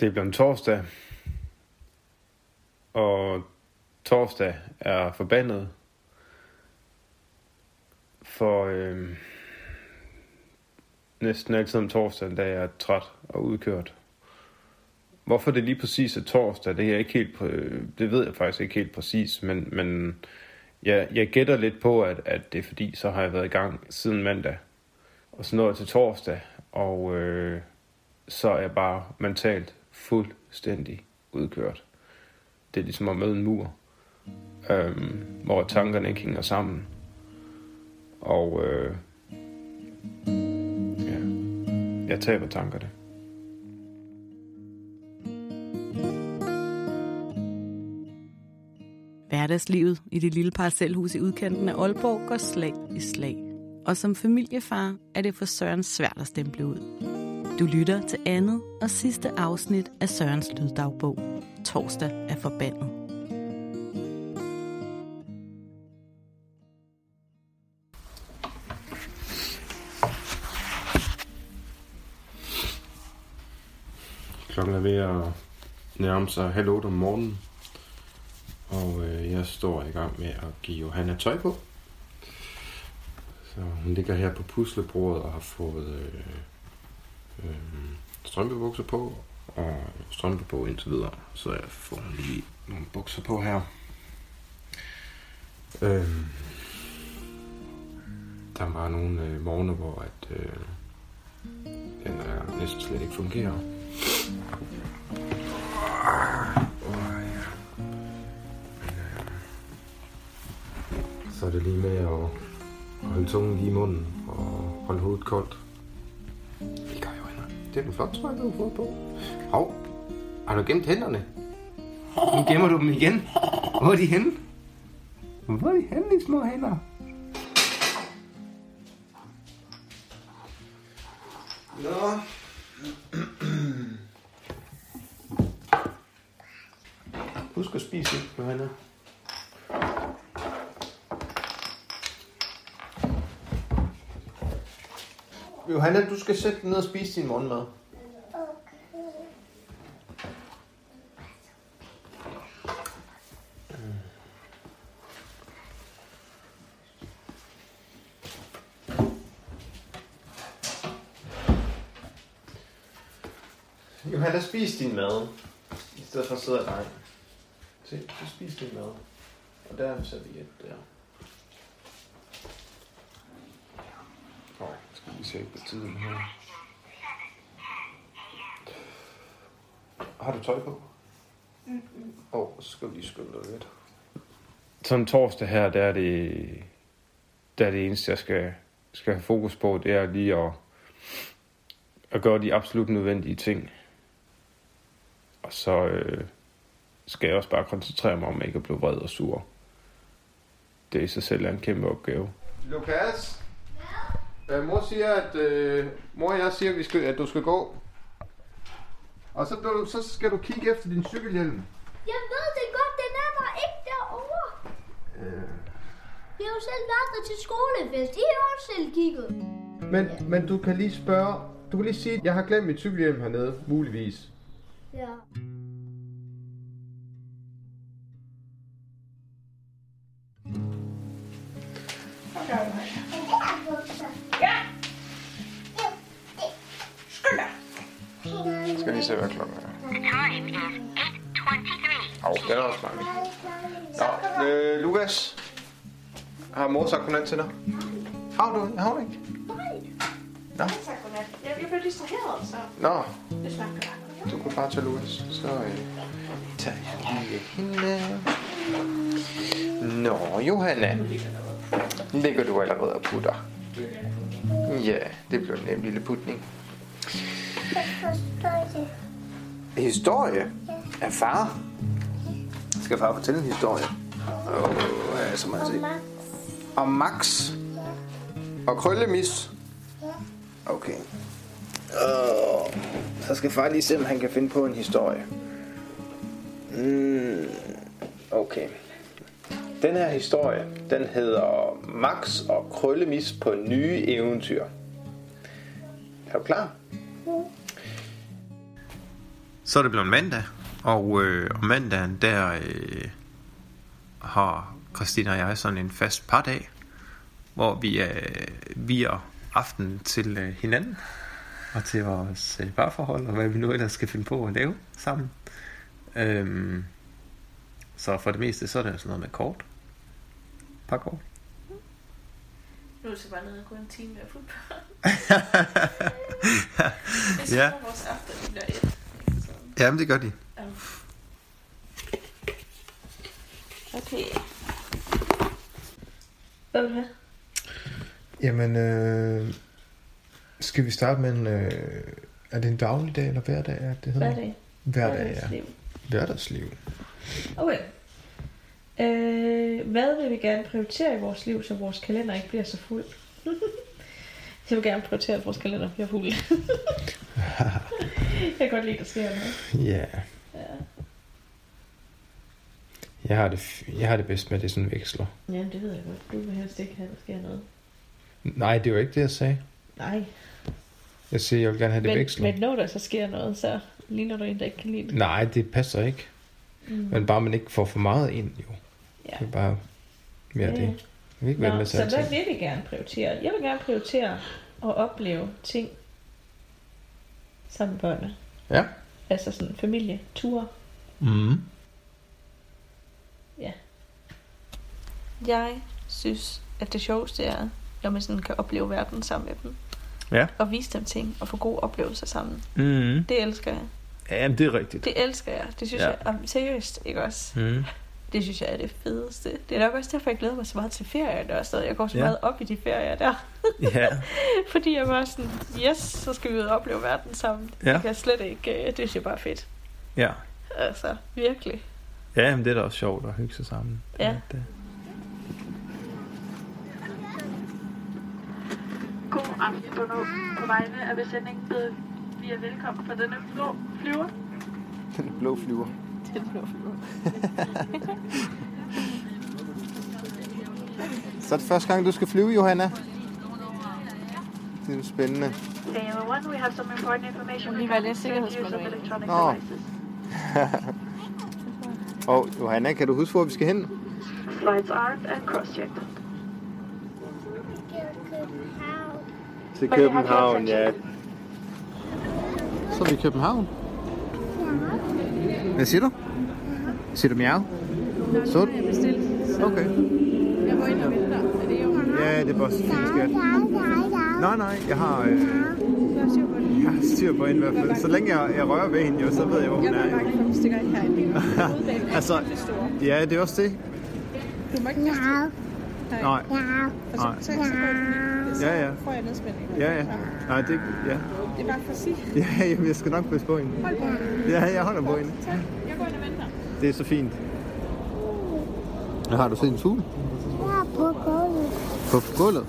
Det er blevet torsdag, og torsdag er forbandet, for øh, næsten altid om torsdagen, da jeg er træt og udkørt. Hvorfor det lige præcis er torsdag, det, er jeg ikke helt, det ved jeg faktisk ikke helt præcis, men, men jeg, jeg gætter lidt på, at, at det er fordi, så har jeg været i gang siden mandag. Og så nåede jeg til torsdag, og øh, så er jeg bare mentalt fuldstændig udkørt. Det er ligesom at møde en mur, øh, hvor tankerne ikke hænger sammen. Og øh, ja, jeg taber tankerne. Hverdagslivet i det lille parcelhus i udkanten af Aalborg går slag i slag. Og som familiefar er det for Søren svært at stemple ud. Du lytter til andet og sidste afsnit af Sørens Lyddagbog. Torsdag er forbandet. Klokken er ved at nærme sig halv otte om morgenen. Og øh, jeg står i gang med at give Johanna tøj på. Så hun ligger her på puslebordet og har fået øh, øh, strømpebukser på. Og strømpe på indtil videre. Så jeg får lige nogle bukser på her. Øh, der var nogle øh, morgener, hvor at, øh, den er næsten slet ikke fungerer. Så er det lige med at holde tungen lige i munden og holde hovedet koldt. Det er en flot trøje, du har fået på. Hov, har du gemt hænderne? Nu gemmer du dem igen. Hvor er de henne? Hvor er de henne, de små hænder? Johanna, du skal sætte dig ned og spise din morgenmad. Johanna, spis din mad. I stedet for at sidde og lege. Se, du spis din mad. Og der er en serviet der. Åh, se på tiden her. Har du tøj på? Åh, oh, så skal vi lige skynde dig lidt. Sådan torsdag her, der er det, der er det eneste, jeg skal, skal have fokus på, det er lige at, at gøre de absolut nødvendige ting. Og så øh, skal jeg også bare koncentrere mig om ikke at blive vred og sur. Det i sig selv er en kæmpe opgave. Lukas? Ja? mor siger, at øh, mor og jeg siger, at, vi skal, at du skal gå. Og så, du, så skal du kigge efter din cykelhjelm. Jeg ved det godt, den er der ikke derovre. Øh. Vi har jo selv været der til skolefest. I har også selv kigget. Men, men du kan lige spørge, du kan lige sige, at jeg har glemt mit cykelhjelm hernede, muligvis. Ja. Se, hvad klokken er. The time is 8.23. Au, den er også mange. Nå, øh, Lukas. Har mor sagt godnat til dig? Har du? Har hun ikke? Nå, Tak godnat. Jeg, blev distraheret, så nå. Du kan bare tage Lukas. Så øh, tager jeg lige hende. Nå, Johanna. Ligger du allerede og putter? Ja, det bliver en nem lille putning. Det. Historie af far. Skal far fortælle en historie? Åh, oh, ja, så må jeg se. Max. Om Max. Og Krøllemis. Okay. Oh, så skal far lige se, om han kan finde på en historie. Mm, okay. Den her historie, den hedder Max og Krøllemis på nye eventyr. Er du klar? Så er det blevet mandag, og øh, om mandagen, der øh, har Christina og jeg sådan en fast pardag, hvor vi øh, viger aften til øh, hinanden, og til vores øh, parforhold, og hvad vi nu ellers skal finde på at lave sammen. Øhm, så for det meste, så er det sådan noget med kort. Par kort. Nu er det så bare nede og gå en time med fodbold. Ja. er ja. vores aften, bliver et. Så, Jamen, det gør de. Okay. Hvad vil du have? Jamen, øh, skal vi starte med en... Øh, er det en dagligdag eller hverdag? Er det hedder? Hverdag. Hverdag, ja. Hverdagsliv. Hverdagsliv. Okay. Øh, hvad vil vi gerne prioritere i vores liv, så vores kalender ikke bliver så fuld? Jeg vil gerne prioritere, at vores kalender bliver fuld. jeg kan godt lide, at der sker noget. Ja. Ja. Jeg har det, jeg har det bedst med, at det sådan veksler. Jamen, det ved jeg godt. Du vil helst ikke have, at der sker noget. Nej, det var ikke det, jeg sagde. Nej. Jeg siger, jeg vil gerne have det Men, veksler. men når der så sker noget, så ligner du en, der ikke kan lide det. Nej, det passer ikke. Mm. Men bare man ikke får for meget ind, jo. Ja. Det er bare mere Ja, det. ja. Jeg vil ikke være Nå, med så hvad vil vi gerne prioritere? Jeg vil gerne prioritere at opleve ting sammen med børnene. Ja. Altså sådan familie, ture. Mm. Jeg synes, at det sjoveste er, når man sådan kan opleve verden sammen med dem. Ja. Og vise dem ting og få gode oplevelser sammen. Mm. Det elsker jeg. Ja, det er rigtigt. Det elsker jeg. Det synes Ja. ja. jeg er seriøst, ikke også? Mm. Det synes jeg er det fedeste. Det er nok også derfor, jeg glæder mig så meget til ferier. Der også. Jeg går så Ja. ja. meget op i de ferier der. Ja. Fordi jeg var sådan, yes, så skal vi ud og opleve verden sammen. Ja. Det kan jeg slet ikke, øh, det synes jeg bare er fedt. Ja. Altså, virkelig. Ja, men det er da også sjovt at hygge sig sammen. Ja. Det. God aften på, på vegne af besætningen byder vi er velkommen på denne blå flyver. Den blå flyver. Den blå flyver. Så er det første gang, du skal flyve, Johanna. Det er jo spændende. One, we have some important information. Vi var lidt sikkerhedsmanual. Nå. Og Johanna, kan du huske, hvor vi skal hen? Flights armed and cross-checked. Til København, ja. Så er vi i København. Hvad siger du? Siger du miau? Så Okay. Jeg går ind og venter. Er det jo? Ja, det er bare så fint, skat. Nej, nej, jeg har, øh, Du har styr på det. jeg har styr på hende i hvert fald. Så længe jeg, jeg rører ved hende, jo, så ved jeg, hvor hun Jeg er. bare ikke, at du stikker ikke herinde. Er Altså, ja, det er også det. Du må ikke kaste Nej. Nej, For så, Nej. så, så, så, så, Ja, ja. får jeg nedspænding. ja, ja. Nej, det, ja. Det er bare for at sige. Ja, jamen, jeg skal nok passe på hende. Hold på hende. Ja, jeg holder på hende. Tak. Jeg går ind og venter. Det er så fint. Har du set en fugl? på gulvet. På gulvet?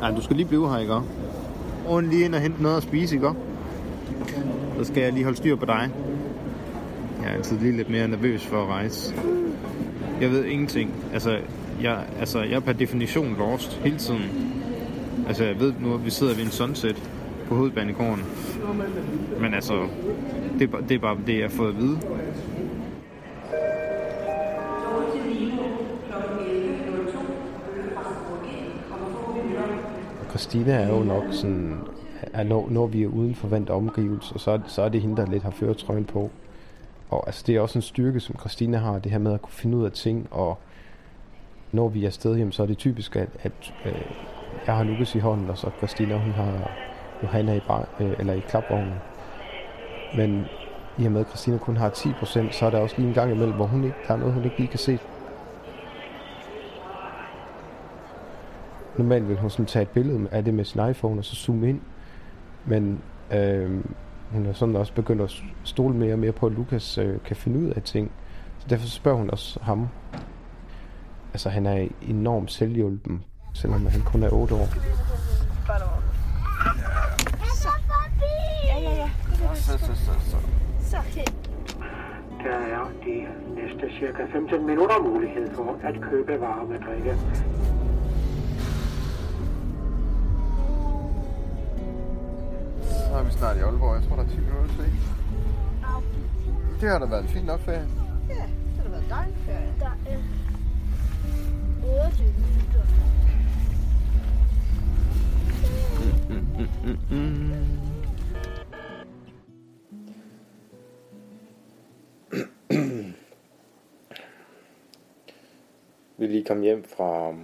Nej, du skal lige blive her, ikke? Og lige ind og hente noget at spise, ikke? Så skal jeg lige holde styr på dig. Jeg er altid lige lidt mere nervøs for at rejse. Jeg ved ingenting. Altså, jeg, altså, jeg er per definition lost hele tiden. Altså, jeg ved nu, at vi sidder ved en sunset på hovedbanegården. Men altså, det er, bare, det er bare det, jeg har fået at vide. Christina er jo nok sådan, at når, når vi er uden for vant omgivelser, så, så er det hende, der lidt har føretrøjen på. Og altså, det er også en styrke, som Christina har, det her med at kunne finde ud af ting, og når vi er afsted hjem, så er det typisk, at, at øh, jeg har Lukas i hånden, og så Christina, hun har Johanna i, bar, øh, eller i klapvognen. Men i og med, at Christina kun har 10%, så er der også lige en gang imellem, hvor hun ikke, der er noget, hun ikke lige kan se. Normalt vil hun sådan tage et billede af det med sin iPhone, og så zoome ind. Men øh, hun er sådan også begyndt at stole mere og mere på, at Lukas øh, kan finde ud af ting. Så derfor spørger hun også ham. Altså, han er enormt selvhjulpen, selvom han kun er 8 år. Så forbi! Ja, ja, ja. Så, så, så, så. Så Der er de næste cirka 15 minutter mulighed for at købe varme drikke. Er vi snart i Aalborg. Jeg tror, der er 10 minutter til. Det har da været en fin nok ferie. Ja, det har været dejligt ferie. Der er 8 minutter. Vi er lige kommet hjem fra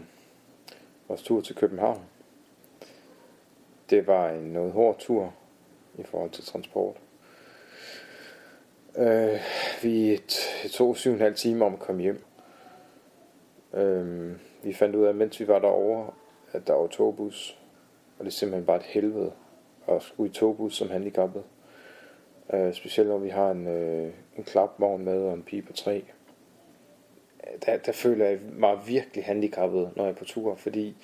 vores tur til København. Det var en noget hård tur i forhold til transport. Øh, vi tog syv og en halv time om at komme hjem. Øh, vi fandt ud af, mens vi var derovre, at der var togbus. Og det er simpelthen bare et helvede at skulle i togbus som handicappet. Øh, specielt når vi har en, øh, en klapvogn med og en pige på tre der, der føler jeg mig virkelig handicappet, når jeg er på tur, fordi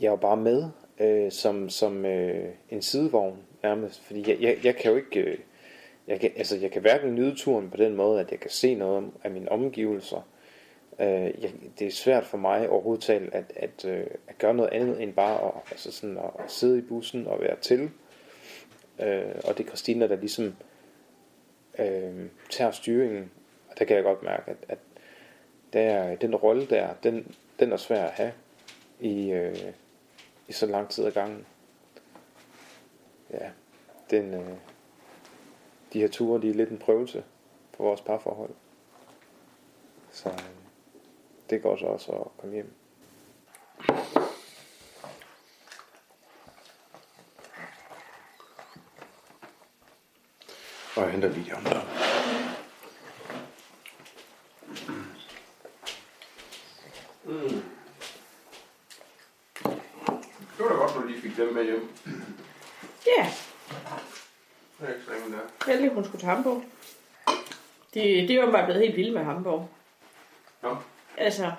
jeg er jo bare med øh, som, som øh, en sidevogn nærmest, fordi jeg, jeg, jeg kan jo ikke, øh, jeg kan, altså jeg kan hverken nyde turen på den måde, at jeg kan se noget af mine omgivelser. Øh, jeg, det er svært for mig overhovedet talt at, at, øh, at gøre noget andet end bare at, altså sådan at, at sidde i bussen og være til. Øh, og det er Christina, der ligesom øh, tager styringen, og der kan jeg godt mærke, at, at der, den rolle der, den, den er svær at have i, øh, i så lang tid ad gangen. Ja, den, øh, de her ture, de er lidt en prøvelse for vores parforhold. Så øh, det går så også at komme hjem. Og jeg henter lige om der. Det var da godt, du lige fik dem med hjem. Ja, Det er ikke der. heldig hun skulle til Hamburg. De, de er jo bare blevet helt vilde med Hamburg. Nå, Altså,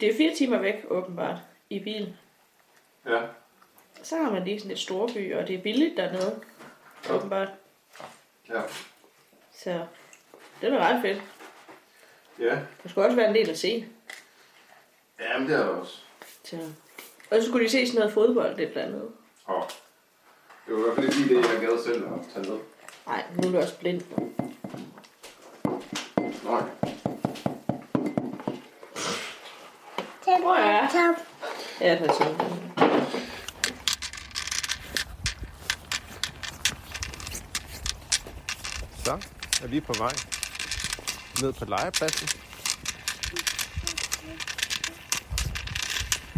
det er fire timer væk, åbenbart, i bil. ja. Så har man lige sådan et storby, og det er billigt dernede, åbenbart. Ja. Så det er ret fedt. Ja, Der skulle også være en del at se. Jamen, det er der også. Så. Og så skulle de se sådan noget fodbold, et eller andet. Og det var i hvert fald ikke lige det, jeg gad selv at tage med. Nej, nu er du også blind. Nej. Hvor er jeg? Ja, det er sådan. Så er vi på vej ned på legepladsen.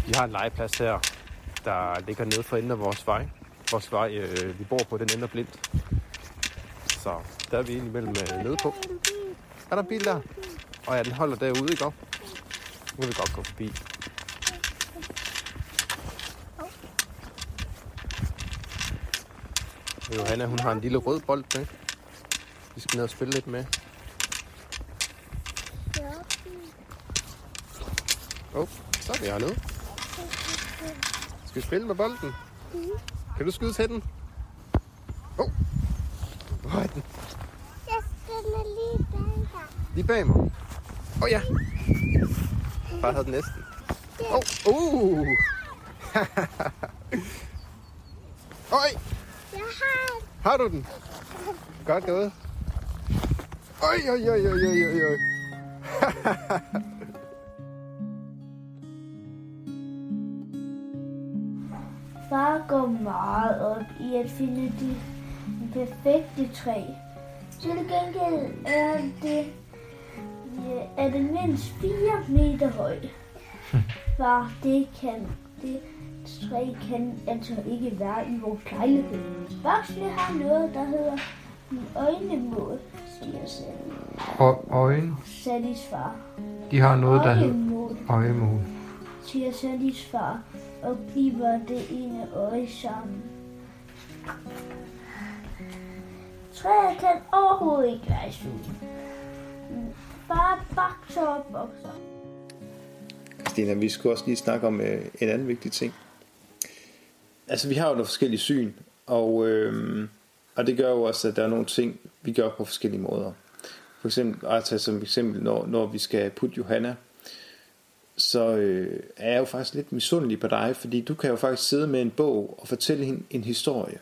Vi har en legeplads her, der ligger nede for enden af vores vej. Vores vej, øh, vi bor på, den ender blindt. Så der er vi indimellem øh, nede på. Er der bil der? Og ja, den holder derude, ikke op? Nu kan vi godt gå forbi. Johanna, hun har en lille rød bold med. Vi skal ned og spille lidt med. Åh, oh, så er vi hernede. Skal vi spille med bolden? Kan du skyde til den? Åh, oh. hvor er den? Jeg skal lige bag dig. Lige bag mig. Åh oh, ja. Bare havde den næsten. Åh, oh. uh. Oj, Jeg har har du den? Godt gået. Oj, oj, oj, oj, oj, oj, Far går meget op i at finde det perfekte træ. Til gengæld er det, ja, er det mindst 4 meter højt. Far, det kan det træ kan altså ikke være i vores lejlighed. Voksne har noget, der hedder øjnemål, siger Sally. Og øjen, Sallys far. de har Øjemål, øjemål. siger Sallys far og kniber det ene øje sammen. Træet kan overhovedet ikke være i sulten. Mm, Far bakser og bokser. Christina, vi skulle også lige snakke om øh, en anden vigtig ting. Altså, vi har jo nogle forskellige syn, og, øh, og det gør jo også, at der er nogle ting, vi gør på forskellige måder. For eksempel, at tage som eksempel, når, når vi skal putte Johanna, så øh, er jeg jo faktisk lidt misundelig på dig, fordi du kan jo faktisk sidde med en bog og fortælle hende en historie.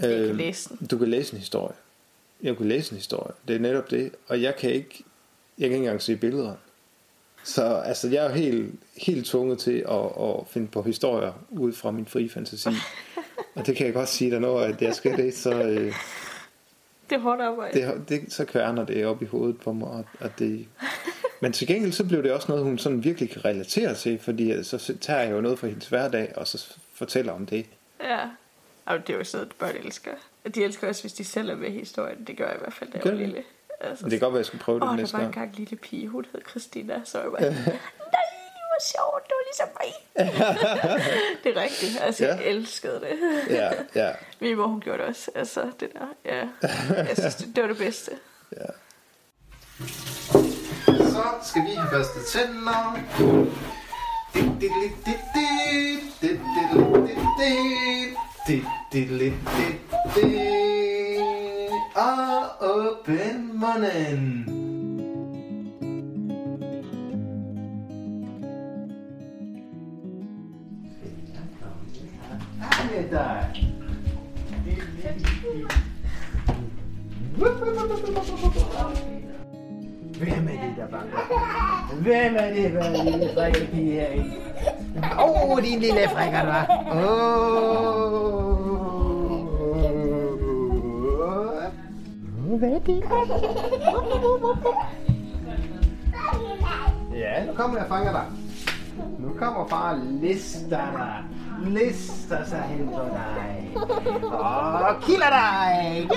Jeg kan Øh, læse den. Du kan læse en historie. jeg kunne læse en historie. Det er netop det. Og jeg kan ikke, jeg kan ikke engang se billeder. Så altså, jeg er jo helt, helt tvunget til at, at finde på historier ud fra min frie fantasi. Og det kan jeg godt sige dig, når at jeg skal det, så, øh, Det er hårdt arbejde. det, det, så kværner det op i hovedet på mig. At det, men til gengæld så blev det også noget, hun sådan virkelig kan relatere til, fordi så tager jeg jo noget fra hendes hverdag, og så fortæller om det. Ja. Og det er jo sådan, at børn elsker. De elsker også, hvis de selv er med i historien. Det gør jeg i hvert fald, da jeg var lille. Altså, det kan godt være, at jeg skal prøve det Åh, der næste var gang. engang en lille pige, hun hed Christina, så jeg var nej, hvor sjovt, det var ligesom mig. det er rigtigt, altså Ja. jeg elskede det. Ja, ja, Min mor, hun gjorde det også, altså det der, ja. Jeg synes, det, det var det bedste. ja. Så skal vi have børstet tænder. Og åbn munden. Hej dig. Hvem er det, der banker? Hvem er det, hvad lille frække pige herinde? Åh, oh, din lille frækker, du var. Åh. Hvad er det? Ja, nu kommer jeg og fanger dig. Nu kommer far og lister dig. Lister sig hen på dig. Og kilder dig.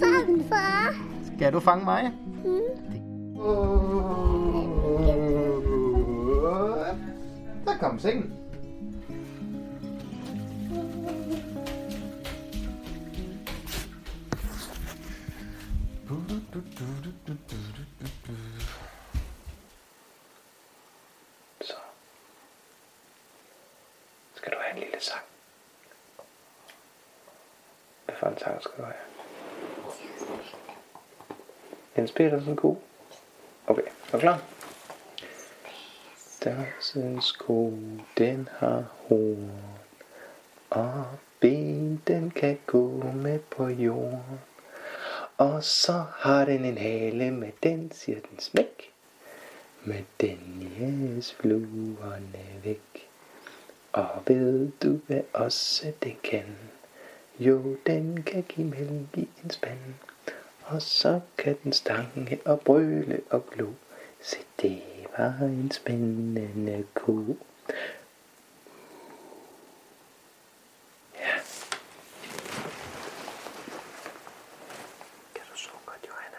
Fang, far. Skal du fange mig? Der kom sengen. Petersen ko? Okay, er du klar? Dansens ko, den har horn, og ben, den kan gå med på jorden. Og så har den en hale, med den siger den smæk. Med den jæs fluerne væk. Og ved du hvad også den kan? Jo, den kan give mælk i en spand. Og så kan den stange og brøle og glo. Se, det var en spændende ko. Ja. Kan du så godt, Johanna?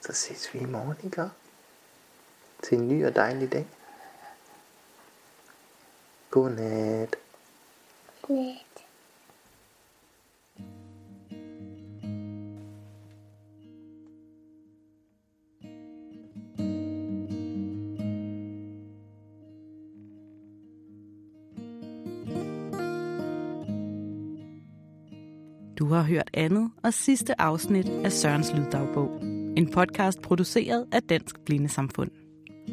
Så ses vi i morgen, ikke? Til en ny og dejlig dag. Godnat. Godnat. Andet og sidste afsnit af Sørens Lyddagbog. En podcast produceret af Dansk Blindesamfund.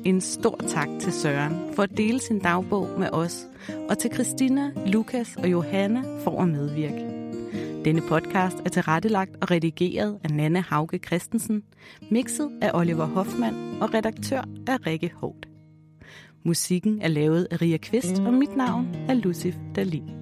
En stor tak til Søren for at dele sin dagbog med os, og til Christina, Lukas og Johanna for at medvirke. Denne podcast er tilrettelagt og redigeret af Nanne Hauge Christensen, mixet af Oliver Hoffmann og redaktør af Rikke Hård. Musikken er lavet af Ria Kvist, og mit navn er Lucif Dalin.